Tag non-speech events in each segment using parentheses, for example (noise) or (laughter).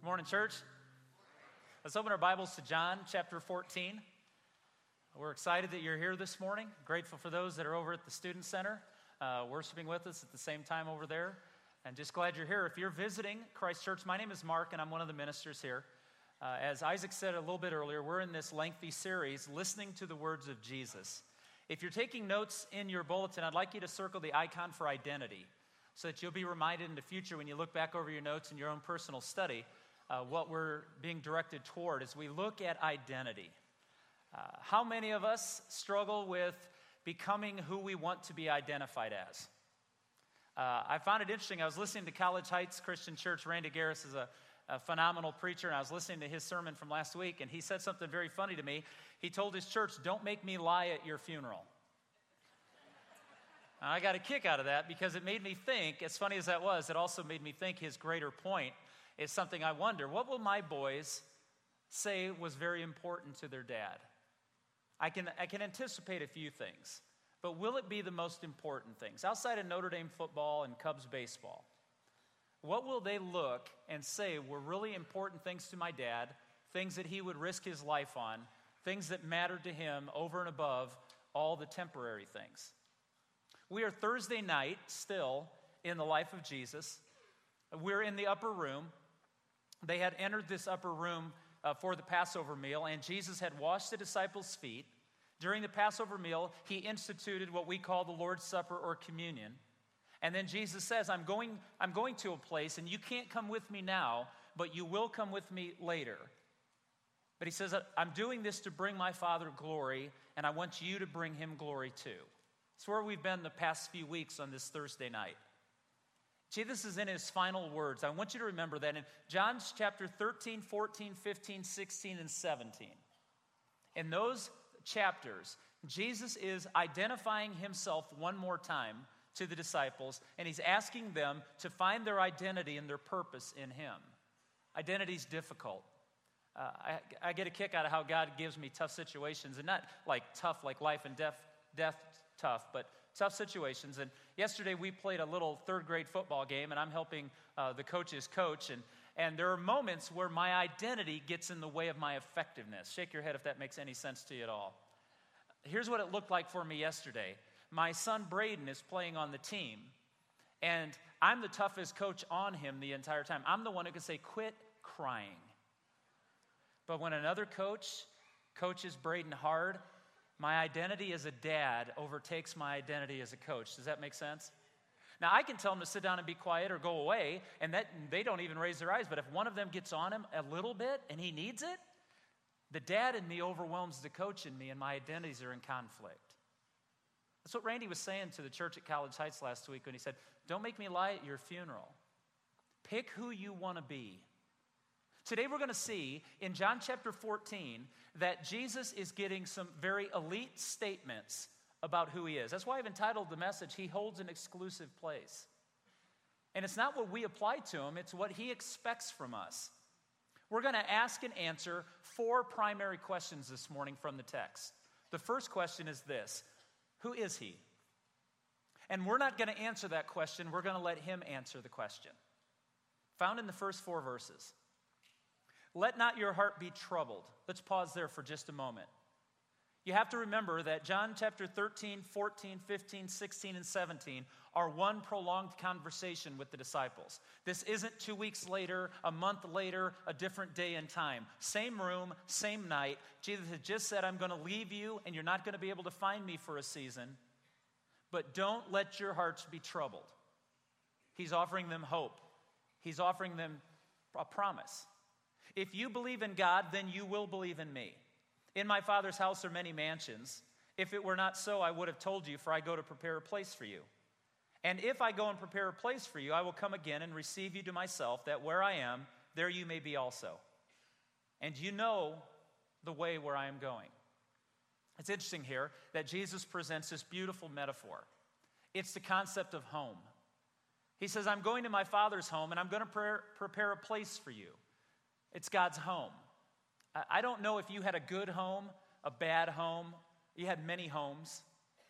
Good morning, church. Let's open our Bibles to John chapter 14. We're excited that you're here this morning. Grateful for those that are over at the Student Center uh, worshiping with us at the same time over there. And just glad you're here. If you're visiting Christ Church, my name is Mark, and I'm one of the ministers here. Uh, as Isaac said a little bit earlier, we're in this lengthy series, Listening to the Words of Jesus. If you're taking notes in your bulletin, I'd like you to circle the icon for identity so that you'll be reminded in the future when you look back over your notes in your own personal study uh, what we're being directed toward as we look at identity. Uh, how many of us struggle with becoming who we want to be identified as? Uh, I found it interesting. I was listening to College Heights Christian Church. Randy Gariss is a, a phenomenal preacher, and I was listening to his sermon from last week, and he said something very funny to me. He told his church, Don't make me lie at your funeral. I got a kick out of that because it made me think, as funny as that was, it also made me think his greater point is something I wonder what will my boys say was very important to their dad? I can, I can anticipate a few things, but will it be the most important things? Outside of Notre Dame football and Cubs baseball, what will they look and say were really important things to my dad, things that he would risk his life on, things that mattered to him over and above all the temporary things? We are Thursday night still in the life of Jesus. We're in the upper room they had entered this upper room uh, for the Passover meal, and Jesus had washed the disciples' feet. During the Passover meal, he instituted what we call the Lord's Supper or communion. And then Jesus says, I'm going, I'm going to a place, and you can't come with me now, but you will come with me later. But he says, I'm doing this to bring my Father glory, and I want you to bring him glory too. It's where we've been the past few weeks on this Thursday night. Jesus is in his final words. I want you to remember that in John chapter 13, 14, 15, 16, and 17. In those chapters, Jesus is identifying himself one more time to the disciples, and he's asking them to find their identity and their purpose in him. Identity is difficult. Uh, I, I, get a kick out of how God gives me tough situations, and not like tough, like life and death, death tough, but tough situations. And yesterday we played a little third grade football game, and I'm helping uh, the coaches coach. And, and there are moments where my identity gets in the way of my effectiveness. Shake your head if that makes any sense to you at all. Here's what it looked like for me yesterday my son Braden is playing on the team, and I'm the toughest coach on him the entire time. I'm the one who can say, Quit crying. But when another coach coaches Braden hard, my identity as a dad overtakes my identity as a coach. Does that make sense? Now, I can tell them to sit down and be quiet or go away, and that they don't even raise their eyes. But if one of them gets on him a little bit and he needs it, the dad in me overwhelms the coach in me, and my identities are in conflict. That's what Randy was saying to the church at College Heights last week when he said, Don't make me lie at your funeral. Pick who you want to be. Today we're going to see in John chapter 14 that Jesus is getting some very elite statements about who he is. That's why I've entitled the message, He Holds an Exclusive Place. And it's not what we apply to him, it's what he expects from us. We're going to ask and answer four primary questions this morning from the text. The first question is this Who is he? And we're not going to answer that question, we're going to let him answer the question. Found in the first four verses. Let not your heart be troubled. Let's pause there for just a moment. You have to remember that John chapter 13, 14, 15, 16, and 17 are one prolonged conversation with the disciples. This isn't two weeks later, a month later, a different day and time. Same room, same night. Jesus had just said, I'm going to leave you and you're not going to be able to find me for a season, but don't let your hearts be troubled. He's offering them hope, He's offering them a promise. If you believe in God, then you will believe in me. In my Father's house are many mansions. If it were not so, I would have told you, for I go to prepare a place for you. And if I go and prepare a place for you, I will come again and receive you to myself, that where I am, there you may be also. And you know the way where I am going. It's interesting here that Jesus presents this beautiful metaphor. It's the concept of home. He says, I'm going to my Father's home, and I'm going to prepare a place for you. It's God's home. I don't know if you had a good home, a bad home, you had many homes.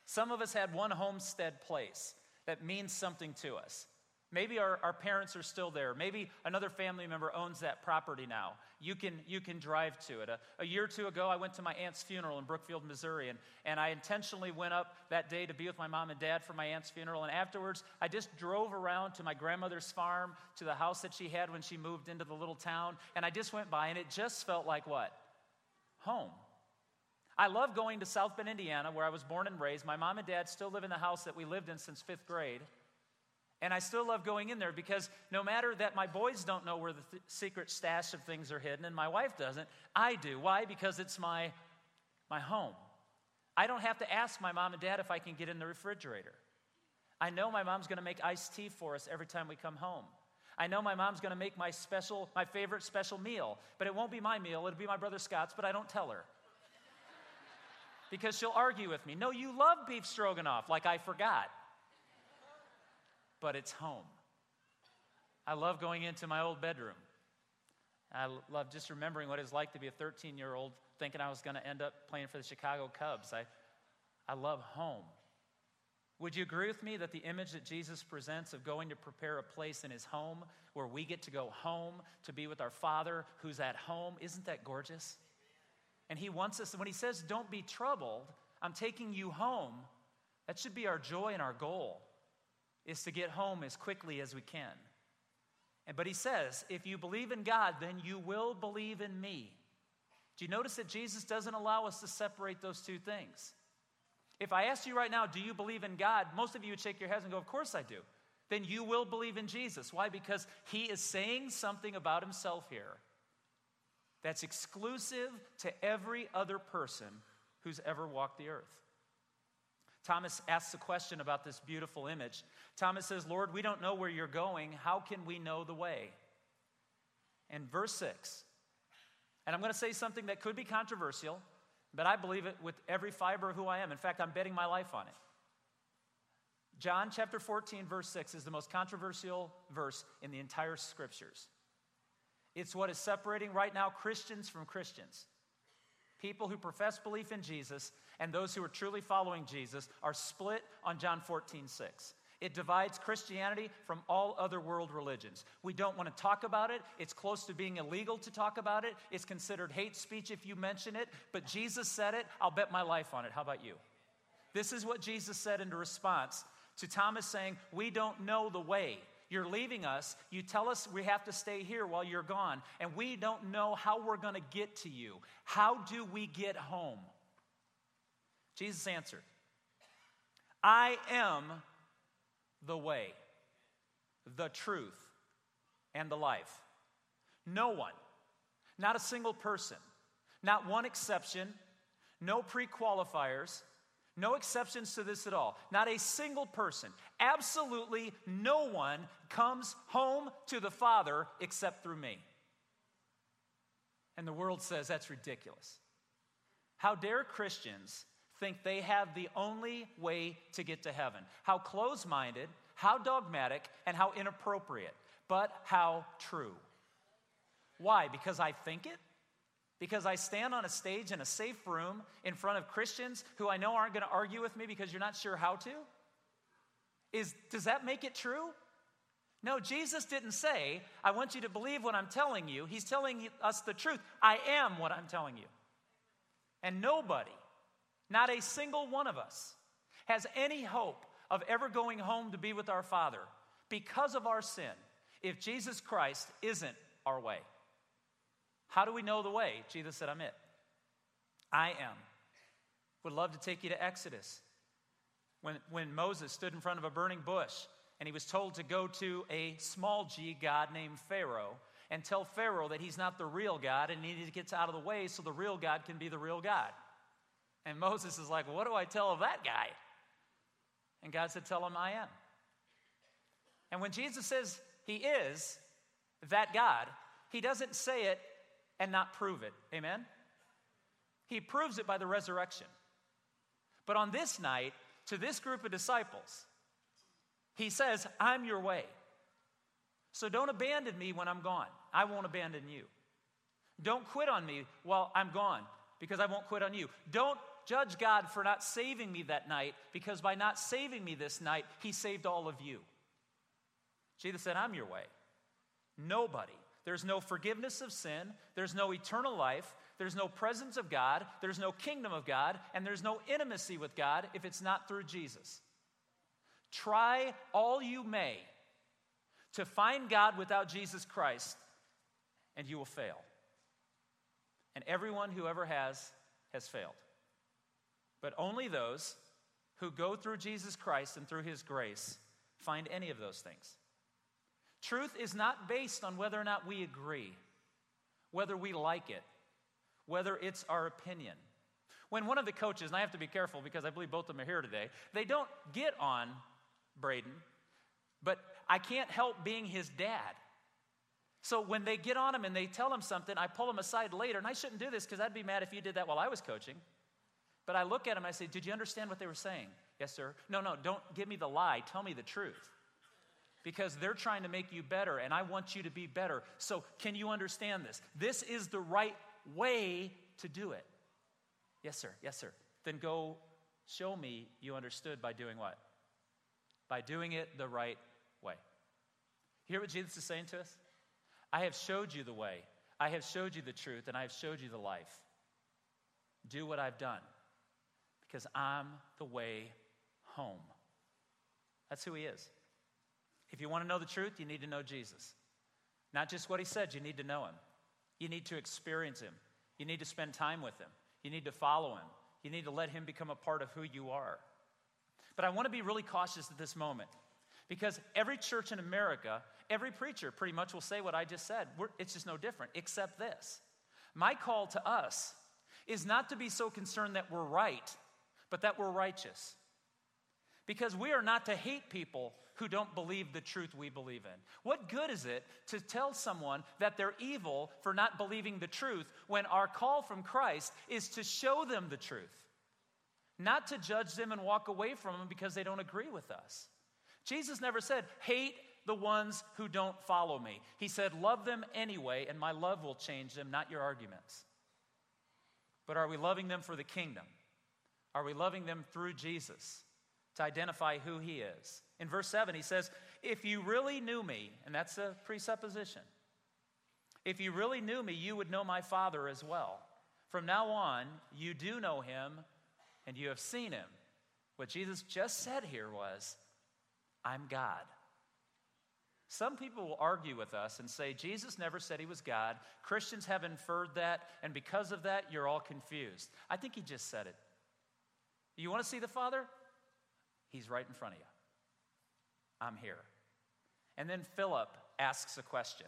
Some of us had one homestead place that means something to us. Maybe our, our parents are still there. Maybe another family member owns that property now. You can, you can drive to it. A, a, year or two ago, I went to my aunt's funeral in Brookfield, Missouri, and, and I intentionally went up that day to be with my mom and dad for my aunt's funeral. And afterwards, I just drove around to my grandmother's farm, to the house that she had when she moved into the little town, and I just went by, and it just felt like what? Home. I love going to South Bend, Indiana, where I was born and raised. My mom and dad still live in the house that we lived in since fifth grade. And I still love going in there because no matter that my boys don't know where the th- secret stash of things are hidden and my wife doesn't, I do. Why? Because it's my, my home. I don't have to ask my mom and dad if I can get in the refrigerator. I know my mom's to make iced tea for us every time we come home. I know my mom's to make my special, my favorite special meal, but it won't be my meal. It'll be my brother Scott's, but I don't tell her. (laughs) because she'll argue with me. No, you love beef stroganoff, like I forgot but it's home. I love going into my old bedroom. I love just remembering what it's like to be a 13 year old thinking I was going to end up playing for the Chicago Cubs. I, I love home. Would you agree with me that the image that Jesus presents of going to prepare a place in his home where we get to go home to be with our Father who's at home, isn't that gorgeous? And he wants us, when he says, Don't be troubled, I'm taking you home, that should be our joy and our goal is to get home as quickly as we can. And, but he says, if you believe in God, then you will believe in me. Do you notice that Jesus doesn't allow us to separate those two things? If I ask you right now, do you believe in God? Most of you would shake your heads and go, Of course I do. Then you will believe in Jesus. Why? Because he is saying something about himself here that's exclusive to every other person who's ever walked the earth. Thomas asks a question about this beautiful image. Thomas says, Lord, we don't know where you're going. How can we know the way? And verse 6, and I'm going to say something that could be controversial, but I believe it with every fiber of who I am. In fact, I'm betting my life on it. John chapter 14, verse 6 is the most controversial verse in the entire scriptures. It's what is separating right now Christians from Christians. People who profess belief in Jesus and those who are truly following Jesus are split on John 14, 6. It divides Christianity from all other world religions. We don't want to talk about it. It's close to being illegal to talk about it. It's considered hate speech if you mention it. But Jesus said it. I'll bet my life on it. How about you? This is what Jesus said in response to Thomas saying, We don't know the way. You're leaving us. You tell us we have to stay here while you're gone, and we don't know how we're going to get to you. How do we get home? Jesus answered, I am the way, the truth, and the life. No one, not a single person, not one exception, no pre qualifiers, no exceptions to this at all. Not a single person, absolutely no one comes home to the Father except through me. And the world says that's ridiculous. How dare Christians think they have the only way to get to heaven? How close minded, how dogmatic, and how inappropriate, but how true. Why? Because I think it? Because I stand on a stage in a safe room in front of Christians who I know aren't going to argue with me because you're not sure how to? Is, does that make it true? No, Jesus didn't say, I want you to believe what I'm telling you. He's telling us the truth. I am what I'm telling you. And nobody, not a single one of us, has any hope of ever going home to be with our Father because of our sin if Jesus Christ isn't our way. How do we know the way? Jesus said, I'm it. I am. Would love to take you to Exodus. When, when Moses stood in front of a burning bush and he was told to go to a small g God named Pharaoh and tell Pharaoh that he's not the real God and he needs to get out of the way so the real God can be the real God. And Moses is like, What do I tell of that guy? And God said, Tell him I am. And when Jesus says he is that God, he doesn't say it and not prove it. Amen? He proves it by the resurrection. But on this night, to this group of disciples, he says, I'm your way. So don't abandon me when I'm gone. I won't abandon you. Don't quit on me while I'm gone because I won't quit on you. Don't judge God for not saving me that night because by not saving me this night, he saved all of you. Jesus said, I'm your way. Nobody. There's no forgiveness of sin. There's no eternal life. There's no presence of God. There's no kingdom of God. And there's no intimacy with God if it's not through Jesus. Try all you may to find God without Jesus Christ, and you will fail. And everyone who ever has, has failed. But only those who go through Jesus Christ and through his grace find any of those things. Truth is not based on whether or not we agree, whether we like it, whether it's our opinion. When one of the coaches, and I have to be careful because I believe both of them are here today, they don't get on Braden, but I can't help being his dad. So when they get on him and they tell him something, I pull him aside later, and I shouldn't do this because I'd be mad if you did that while I was coaching. But I look at him and I say, Did you understand what they were saying? Yes, sir. No, no, don't give me the lie. Tell me the truth. Because they're trying to make you better, and I want you to be better. So, can you understand this? This is the right way to do it. Yes, sir. Yes, sir. Then go show me you understood by doing what? By doing it the right way. Hear what Jesus is saying to us? I have showed you the way. I have showed you the truth, and I have showed you the life. Do what I've done because I'm the way home. That's who he is. If you want to know the truth, you need to know Jesus. Not just what he said, you need to know him. You need to experience him. You need to spend time with him. You need to follow him. You need to let him become a part of who you are. But I want to be really cautious at this moment because every church in America, every preacher pretty much will say what I just said. We're, it's just no different, except this. My call to us is not to be so concerned that we're right but that we're righteous. Because we are not to hate people who don't believe the truth we believe in. What good is it to tell someone that they're evil for not believing the truth when our call from Christ is to show them the truth? Not to judge them and walk away from them because they don't agree with us. Jesus never said, hate the ones who don't follow me. He said, love them anyway, and my love will change them, not your arguments. But are we loving them for the kingdom? Are we loving them through Jesus to identify who he is? In verse 7, he says, If you really knew me, and that's a presupposition, if you really knew me, you would know my Father as well. From now on, you do know him and you have seen him. What Jesus just said here was, I'm God. Some people will argue with us and say, Jesus never said he was God. Christians have inferred that, and because of that, you're all confused. I think he just said it. You want to see the Father? He's right in front of you. I'm here. And then Philip asks a question.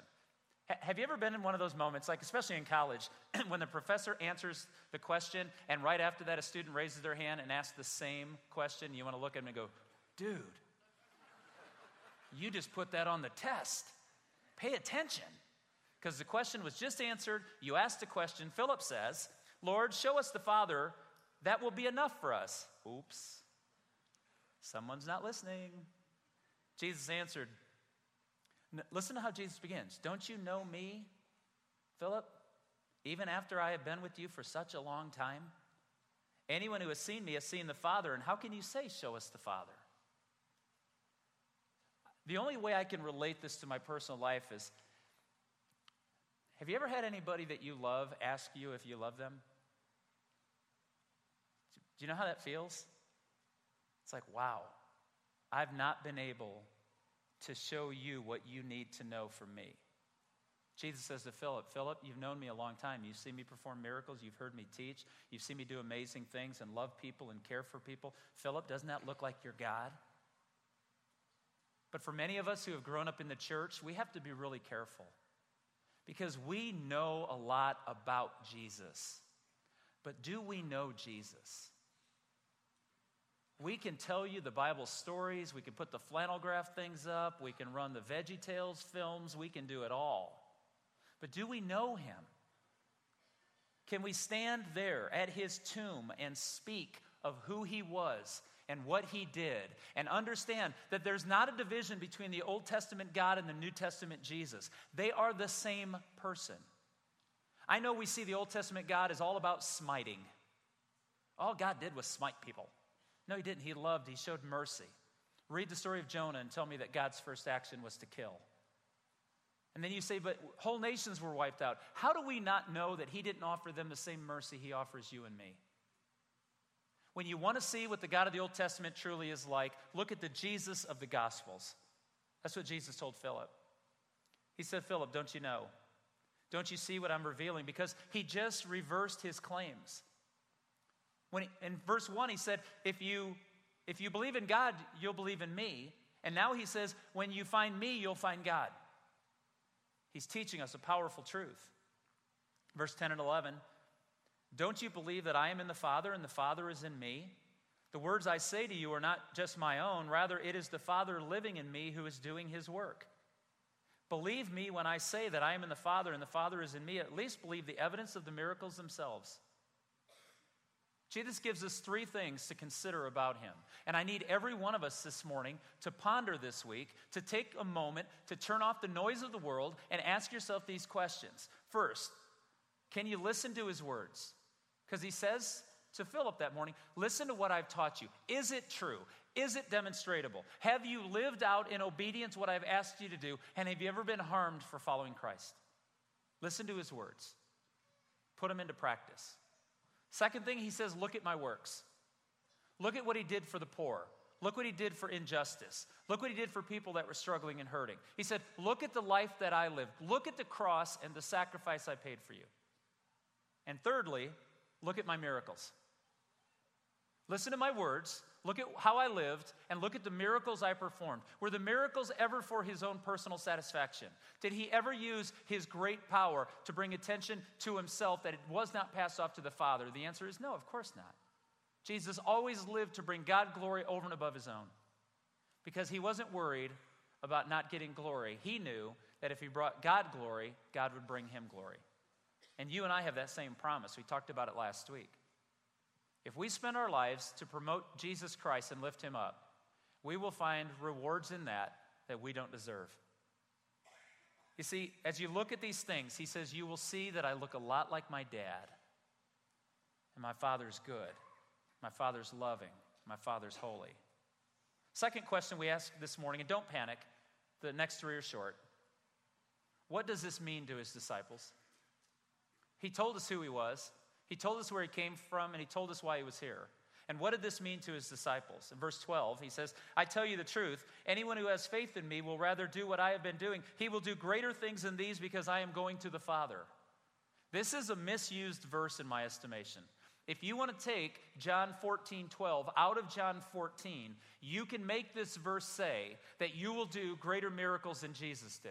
have you ever been in one of those moments, like especially in college, (clears throat) when the professor answers the question, and right after that, a student raises their hand and asks the same question? You want to look at him and go, dude, you just put that on the test. Pay attention. Because the question was just answered. You asked a question. Philip says, Lord, show us the Father, that will be enough for us. Oops. Someone's not listening. Jesus answered, Listen to how Jesus begins. Don't you know me, Philip? Even after I have been with you for such a long time? Anyone who has seen me has seen the Father, and how can you say, Show us the Father? The only way I can relate this to my personal life is have you ever had anybody that you love ask you if you love them? Do you know how that feels? It's like, wow, I've not been able to show you what you need to know from me. Jesus says to Philip, Philip, you've known me a long time. You've seen me perform miracles. You've heard me teach. You've seen me do amazing things and love people and care for people. Philip, doesn't that look like your God? But for many of us who have grown up in the church, we have to be really careful because we know a lot about Jesus. But do we know Jesus? We can tell you the Bible stories. We can put the flannel graph things up. We can run the Veggie Tales films. We can do it all. But do we know him? Can we stand there at his tomb and speak of who he was and what he did and understand that there's not a division between the Old Testament God and the New Testament Jesus? They are the same person. I know we see the Old Testament God is all about smiting. All God did was smite people. No, he didn't. He loved, he showed mercy. Read the story of Jonah and tell me that God's first action was to kill. And then you say, but whole nations were wiped out. How do we not know that he didn't offer them the same mercy he offers you and me? When you want to see what the God of the Old Testament truly is like, look at the Jesus of the Gospels. That's what Jesus told Philip. He said, Philip, don't you know? Don't you see what I'm revealing? Because he just reversed his claims. When he, in verse 1, he said, if you, if you believe in God, you'll believe in me. And now he says, when you find me, you'll find God. He's teaching us a powerful truth. Verse 10 and 11 Don't you believe that I am in the Father and the Father is in me? The words I say to you are not just my own, rather, it is the Father living in me who is doing his work. Believe me when I say that I am in the Father and the Father is in me. At least believe the evidence of the miracles themselves. Jesus gives us three things to consider about him. And I need every one of us this morning to ponder this week, to take a moment to turn off the noise of the world and ask yourself these questions. First, can you listen to his words? Because he says to Philip that morning, Listen to what I've taught you. Is it true? Is it demonstrable? Have you lived out in obedience what I've asked you to do? And have you ever been harmed for following Christ? Listen to his words, put them into practice. Second thing, he says, Look at my works. Look at what he did for the poor. Look what he did for injustice. Look what he did for people that were struggling and hurting. He said, Look at the life that I lived. Look at the cross and the sacrifice I paid for you. And thirdly, look at my miracles. Listen to my words, look at how I lived, and look at the miracles I performed. Were the miracles ever for his own personal satisfaction? Did he ever use his great power to bring attention to himself that it was not passed off to the Father? The answer is no, of course not. Jesus always lived to bring God glory over and above his own because he wasn't worried about not getting glory. He knew that if he brought God glory, God would bring him glory. And you and I have that same promise. We talked about it last week. If we spend our lives to promote Jesus Christ and lift him up, we will find rewards in that that we don't deserve. You see, as you look at these things, he says, You will see that I look a lot like my dad. And my father's good. My father's loving. My father's holy. Second question we ask this morning, and don't panic, the next three are short. What does this mean to his disciples? He told us who he was. He told us where he came from and he told us why he was here. And what did this mean to his disciples? In verse 12, he says, I tell you the truth. Anyone who has faith in me will rather do what I have been doing. He will do greater things than these because I am going to the Father. This is a misused verse in my estimation. If you want to take John 14, 12 out of John 14, you can make this verse say that you will do greater miracles than Jesus did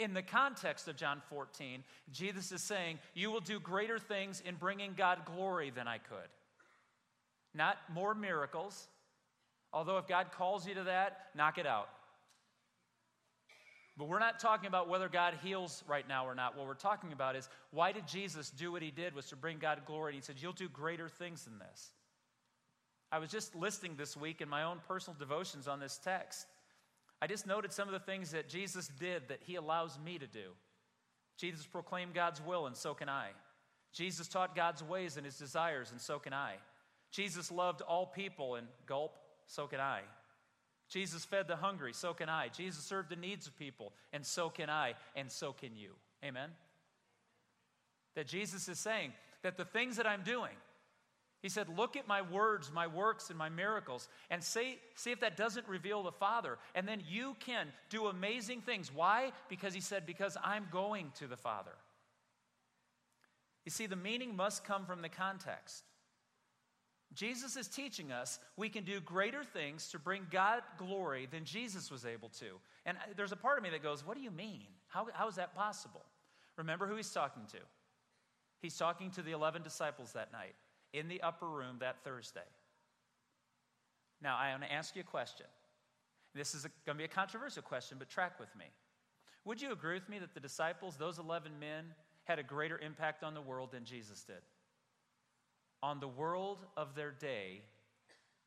in the context of John 14, Jesus is saying, You will do greater things in bringing God glory than I could. Not more miracles, although if God calls you to that, knock it out. But we're not talking about whether God heals right now or not. What we're talking about is why did Jesus do what he did was to bring God glory. And he said, You'll do greater things than this. I was just listing this week in my own personal devotions on this text. I just noted some of the things that Jesus did that he allows me to do. Jesus proclaimed God's will, and so can I. Jesus taught God's ways and his desires, and so can I. Jesus loved all people, and gulp, so can I. Jesus fed the hungry, so can I. Jesus served the needs of people, and so can I, and so can you. Amen? That Jesus is saying that the things that I'm doing, he said, Look at my words, my works, and my miracles, and say, see if that doesn't reveal the Father. And then you can do amazing things. Why? Because he said, Because I'm going to the Father. You see, the meaning must come from the context. Jesus is teaching us we can do greater things to bring God glory than Jesus was able to. And uh, there's a part of me that goes, What do you mean? How, how is that possible? Remember who he's talking to. He's talking to the 11 disciples that night in the upper room that Thursday. Now, I want to ask you a question. This is going to be a controversial question, but track with me. Would you agree with me that the disciples, those 11 men, had a greater impact on the world than Jesus did? On the world of their day,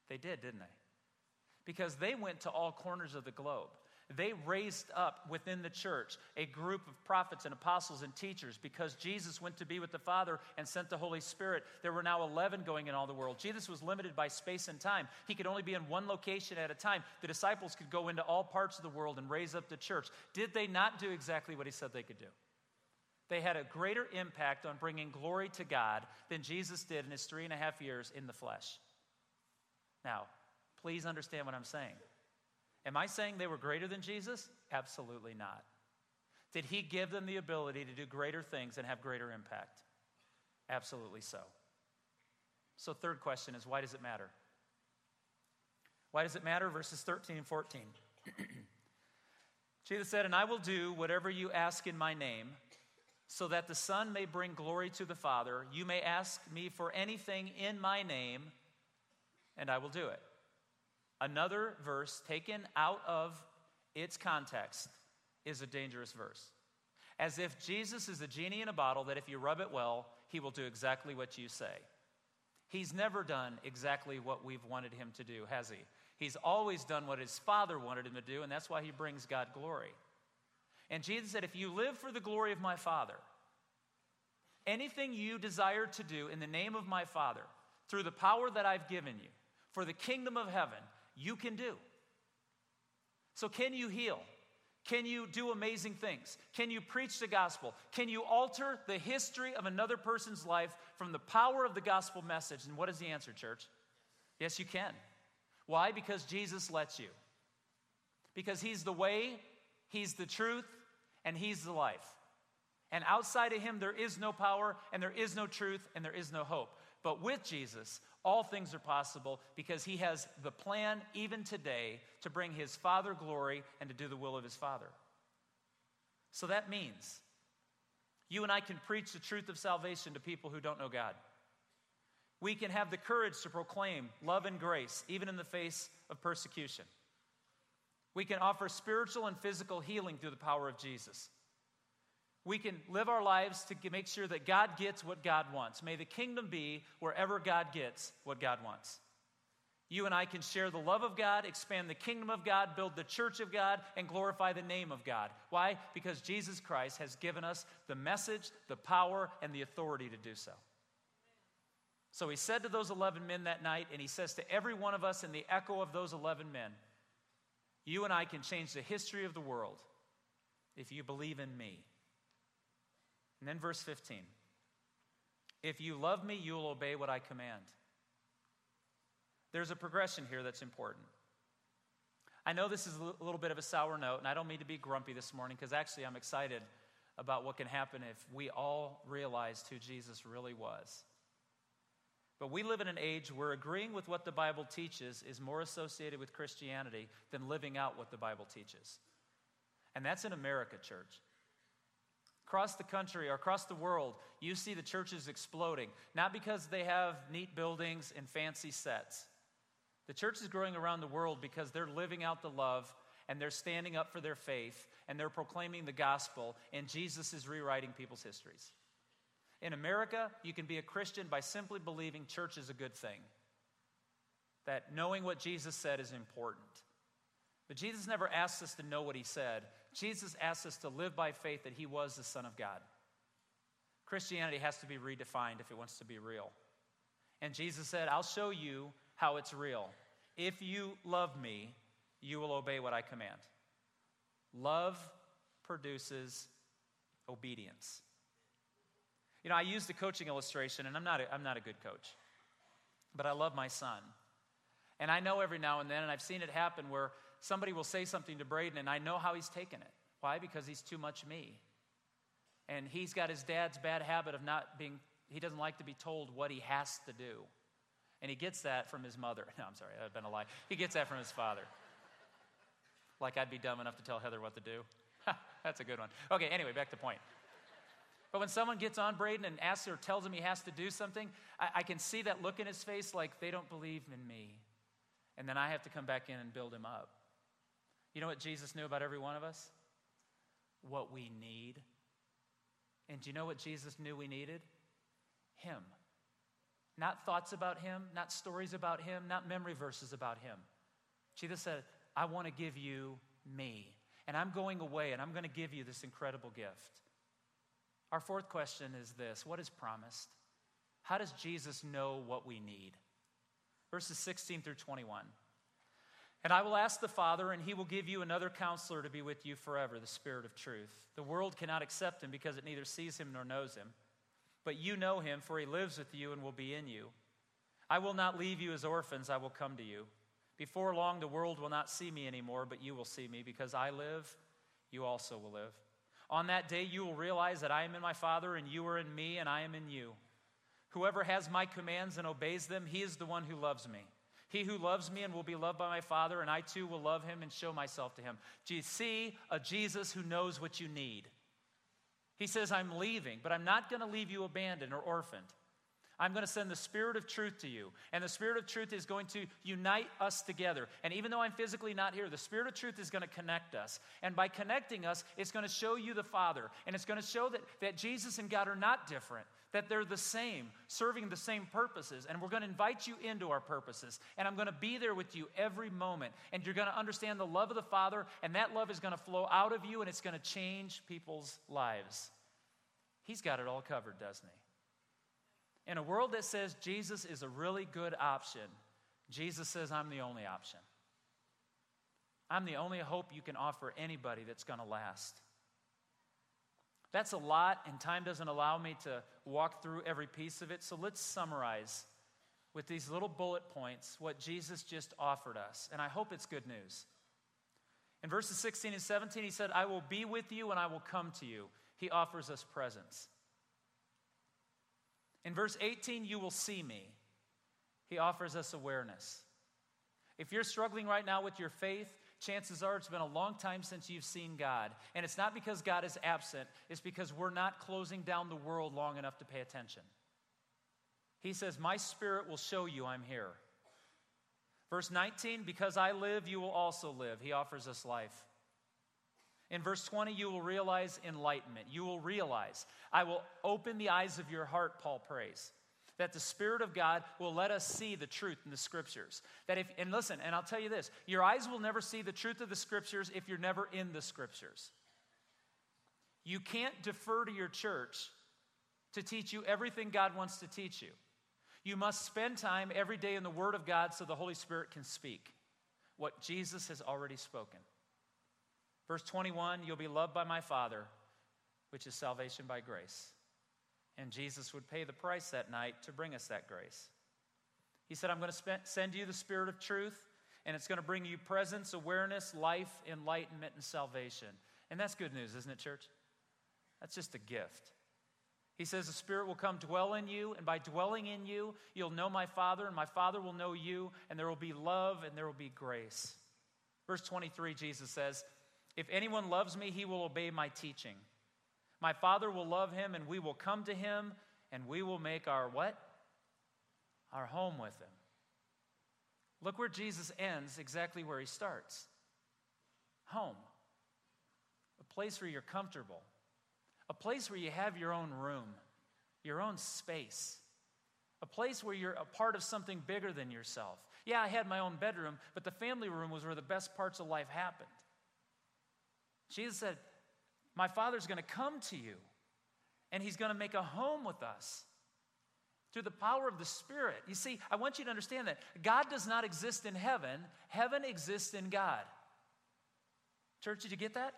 they did, didn't they? Because they went to all corners of the globe. They raised up within the church a group of prophets and apostles and teachers because Jesus went to be with the Father and sent the Holy Spirit. There were now 11 going in all the world. Jesus was limited by space and time. He could only be in one location at a time. The disciples could go into all parts of the world and raise up the church. Did they not do exactly what he said they could do? They had a greater impact on bringing glory to God than Jesus did in his three and a half years in the flesh. Now, please understand what I'm saying. Am I saying they were greater than Jesus? Absolutely not. Did he give them the ability to do greater things and have greater impact? Absolutely so. So, third question is why does it matter? Why does it matter? Verses 13 and 14. (clears throat) Jesus said, And I will do whatever you ask in my name, so that the Son may bring glory to the Father. You may ask me for anything in my name, and I will do it. Another verse taken out of its context is a dangerous verse. As if Jesus is a genie in a bottle that if you rub it well, he will do exactly what you say. He's never done exactly what we've wanted him to do, has he? He's always done what his Father wanted him to do, and that's why he brings God glory. And Jesus said, If you live for the glory of my Father, anything you desire to do in the name of my Father, through the power that I've given you, for the kingdom of heaven, you can do. So, can you heal? Can you do amazing things? Can you preach the gospel? Can you alter the history of another person's life from the power of the gospel message? And what is the answer, church? Yes, you can. Why? Because Jesus lets you. Because He's the way, He's the truth, and He's the life. And outside of Him, there is no power, and there is no truth, and there is no hope. But with Jesus, all things are possible because he has the plan, even today, to bring his Father glory and to do the will of his Father. So that means you and I can preach the truth of salvation to people who don't know God. We can have the courage to proclaim love and grace, even in the face of persecution. We can offer spiritual and physical healing through the power of Jesus we can live our lives to make sure that God gets what God wants. May the kingdom be wherever God gets what God wants. You and I can share the love of God, expand the kingdom of God, build the church of God, and glorify the name of God. Why? Because Jesus Christ has given us the message, the power, and the authority to do so. So he said to those 11 men that night, and he says to every one of us in the echo of those 11 men, You and I can change the history of the world if you believe in me. And then verse 15 If you love me, you will obey what I command. There's a progression here that's important. I know this is a little bit of a sour note, and I don't mean to be grumpy this morning because actually I'm excited about what can happen if we all realized who Jesus really was. But we live in an age where agreeing with what the Bible teaches is more associated with Christianity than living out what the Bible teaches. And that's in America, church. Across the country or across the world, you see the churches exploding, not because they have neat buildings and fancy sets. The church is growing around the world because they're living out the love and they're standing up for their faith and they're proclaiming the gospel, and Jesus is rewriting people's histories. In America, you can be a Christian by simply believing church is a good thing, that knowing what Jesus said is important. But Jesus never asks us to know what he said. Jesus asks us to live by faith that he was the Son of God. Christianity has to be redefined if it wants to be real. And Jesus said, I'll show you how it's real. If you love me, you will obey what I command. Love produces obedience. You know, I used the coaching illustration, and I'm not a, I'm not a good coach, but I love my son. And I know every now and then, and I've seen it happen where somebody will say something to Braden, and I know how he's taken it. Why? Because he's too much me. And he's got his dad's bad habit of not being, he doesn't like to be told what he has to do. And he gets that from his mother. (laughs) No, I'm sorry, have been a lie. He gets that from his father. Like I'd be dumb enough to tell Heather what to do. (laughs) That's a good one. Okay, anyway, back to point. But when someone gets on Braden and asks or tells him he has to do something, I, I, can see that look in his face like they don't believe in me. And then I have to come back in and build him up. You know what Jesus knew about every one of us? What we need. And do you know what Jesus knew we needed? Him. Not thoughts about him, not stories about him, not memory verses about him. Jesus said, I want to give you me. And I'm going away and I'm going to give you this incredible gift. Our fourth question is this What is promised? How does Jesus know what we need? Verses 16 through 21. And I will ask the Father, and he will give you another counselor to be with you forever, the Spirit of truth. The world cannot accept him because it neither sees him nor knows him. But you know him, for he lives with you and will be in you. I will not leave you as orphans, I will come to you. Before long, the world will not see me anymore, but you will see me. Because I live, you also will live. On that day, you will realize that I am in my Father, and you are in me, and I am in you. Whoever has my commands and obeys them, he is the one who loves me. He who loves me and will be loved by my Father, and I too will love him and show myself to him. Do you see a Jesus who knows what you need? He says, I'm leaving, but I'm not going to leave you abandoned or orphaned. I'm going to send the Spirit of truth to you. And the Spirit of truth is going to unite us together. And even though I'm physically not here, the Spirit of truth is going to connect us. And by connecting us, it's going to show you the Father. And it's going to show that, that Jesus and God are not different, that they're the same, serving the same purposes. And we're going to invite you into our purposes. And I'm going to be there with you every moment. And you're going to understand the love of the Father. And that love is going to flow out of you and it's going to change people's lives. He's got it all covered, doesn't he? In a world that says Jesus is a really good option, Jesus says, I'm the only option. I'm the only hope you can offer anybody that's going to last. That's a lot, and time doesn't allow me to walk through every piece of it. So let's summarize with these little bullet points what Jesus just offered us. And I hope it's good news. In verses 16 and 17, he said, I will be with you and I will come to you. He offers us presence. In verse 18, you will see me. He offers us awareness. If you're struggling right now with your faith, chances are it's been a long time since you've seen God. And it's not because God is absent, it's because we're not closing down the world long enough to pay attention. He says, My spirit will show you I'm here. Verse 19, because I live, you will also live. He offers us life. In verse 20, you will realize enlightenment. You will realize, I will open the eyes of your heart, Paul prays. That the Spirit of God will let us see the truth in the Scriptures. That if, and listen, and I'll tell you this your eyes will never see the truth of the Scriptures if you're never in the Scriptures. You can't defer to your church to teach you everything God wants to teach you. You must spend time every day in the Word of God so the Holy Spirit can speak what Jesus has already spoken. Verse 21 You'll be loved by my Father, which is salvation by grace. And Jesus would pay the price that night to bring us that grace. He said, I'm going to send you the Spirit of truth, and it's going to bring you presence, awareness, life, enlightenment, and salvation. And that's good news, isn't it, church? That's just a gift. He says, The Spirit will come dwell in you, and by dwelling in you, you'll know my Father, and my Father will know you, and there will be love and there will be grace. Verse 23, Jesus says, if anyone loves me, he will obey my teaching. My Father will love him, and we will come to him, and we will make our what? Our home with him. Look where Jesus ends, exactly where he starts home. A place where you're comfortable, a place where you have your own room, your own space, a place where you're a part of something bigger than yourself. Yeah, I had my own bedroom, but the family room was where the best parts of life happened. Jesus said, My Father's going to come to you, and He's going to make a home with us through the power of the Spirit. You see, I want you to understand that God does not exist in heaven, heaven exists in God. Church, did you get that?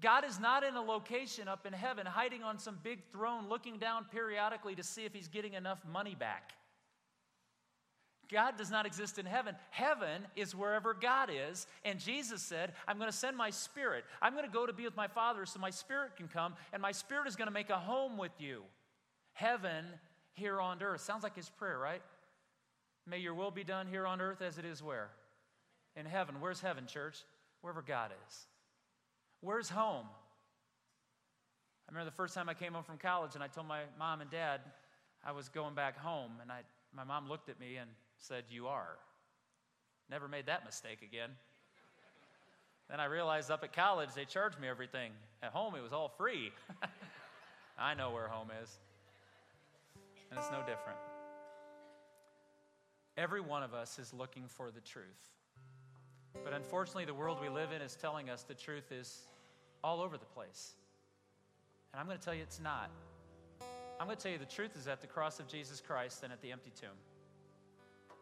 God is not in a location up in heaven, hiding on some big throne, looking down periodically to see if he's getting enough money back. God does not exist in heaven. Heaven is wherever God is. And Jesus said, I'm going to send my spirit. I'm going to go to be with my Father so my spirit can come, and my spirit is going to make a home with you. Heaven here on earth. Sounds like his prayer, right? May your will be done here on earth as it is where? In heaven. Where's heaven, church? Wherever God is. Where's home? I remember the first time I came home from college and I told my mom and dad I was going back home, and I, my mom looked at me and said, You are. Never made that mistake again. then I realized up at college they charged me everything. At home it was all free. (laughs) I know where home is. And it's no different. Every one of us is looking for the truth. But unfortunately, the world we live in is telling us the truth is all over the place. And I'm going to tell you it's not. I'm going to tell you the truth is at the cross of Jesus Christ and at the empty tomb.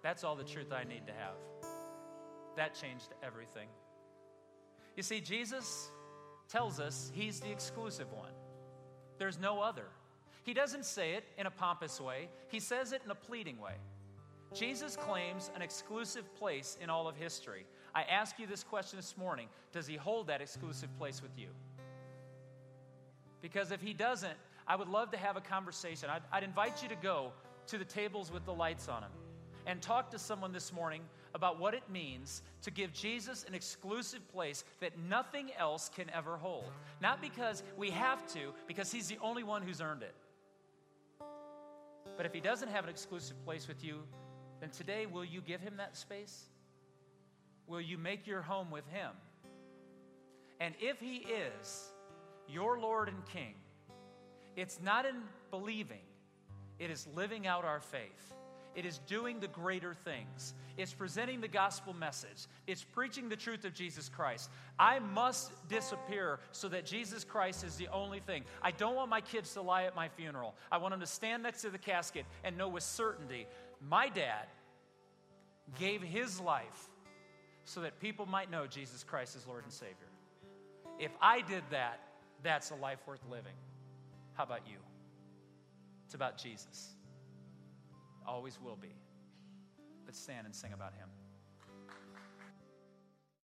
That's all the truth I need to have. That changed everything. You see, Jesus tells us he's the exclusive one, there's no other. He doesn't say it in a pompous way, he says it in a pleading way. Jesus claims an exclusive place in all of history. I ask you this question this morning Does he hold that exclusive place with you? Because if he doesn't, I would love to have a conversation. I'd, I'd, invite you to go to the tables with the lights on them and talk to someone this morning about what it means to give Jesus an exclusive place that nothing else can ever hold. Not because we have to, because he's the only one who's earned it. But if he doesn't have an exclusive place with you, then today will you give him that space? Will you make your home with him? And if he is your Lord and King, it's not in believing, it is living out our faith. It is doing the greater things. It's presenting the gospel message. It's preaching the truth of Jesus Christ. I must disappear so that Jesus Christ is the only thing. I don't want my kids to lie at my funeral. I want them to stand next to the casket and know with certainty my dad gave his life so that people might know Jesus Christ is Lord and Savior. If I did that, that's a life worth living. How about you? It's about Jesus. Always will be. Let's stand and sing about him.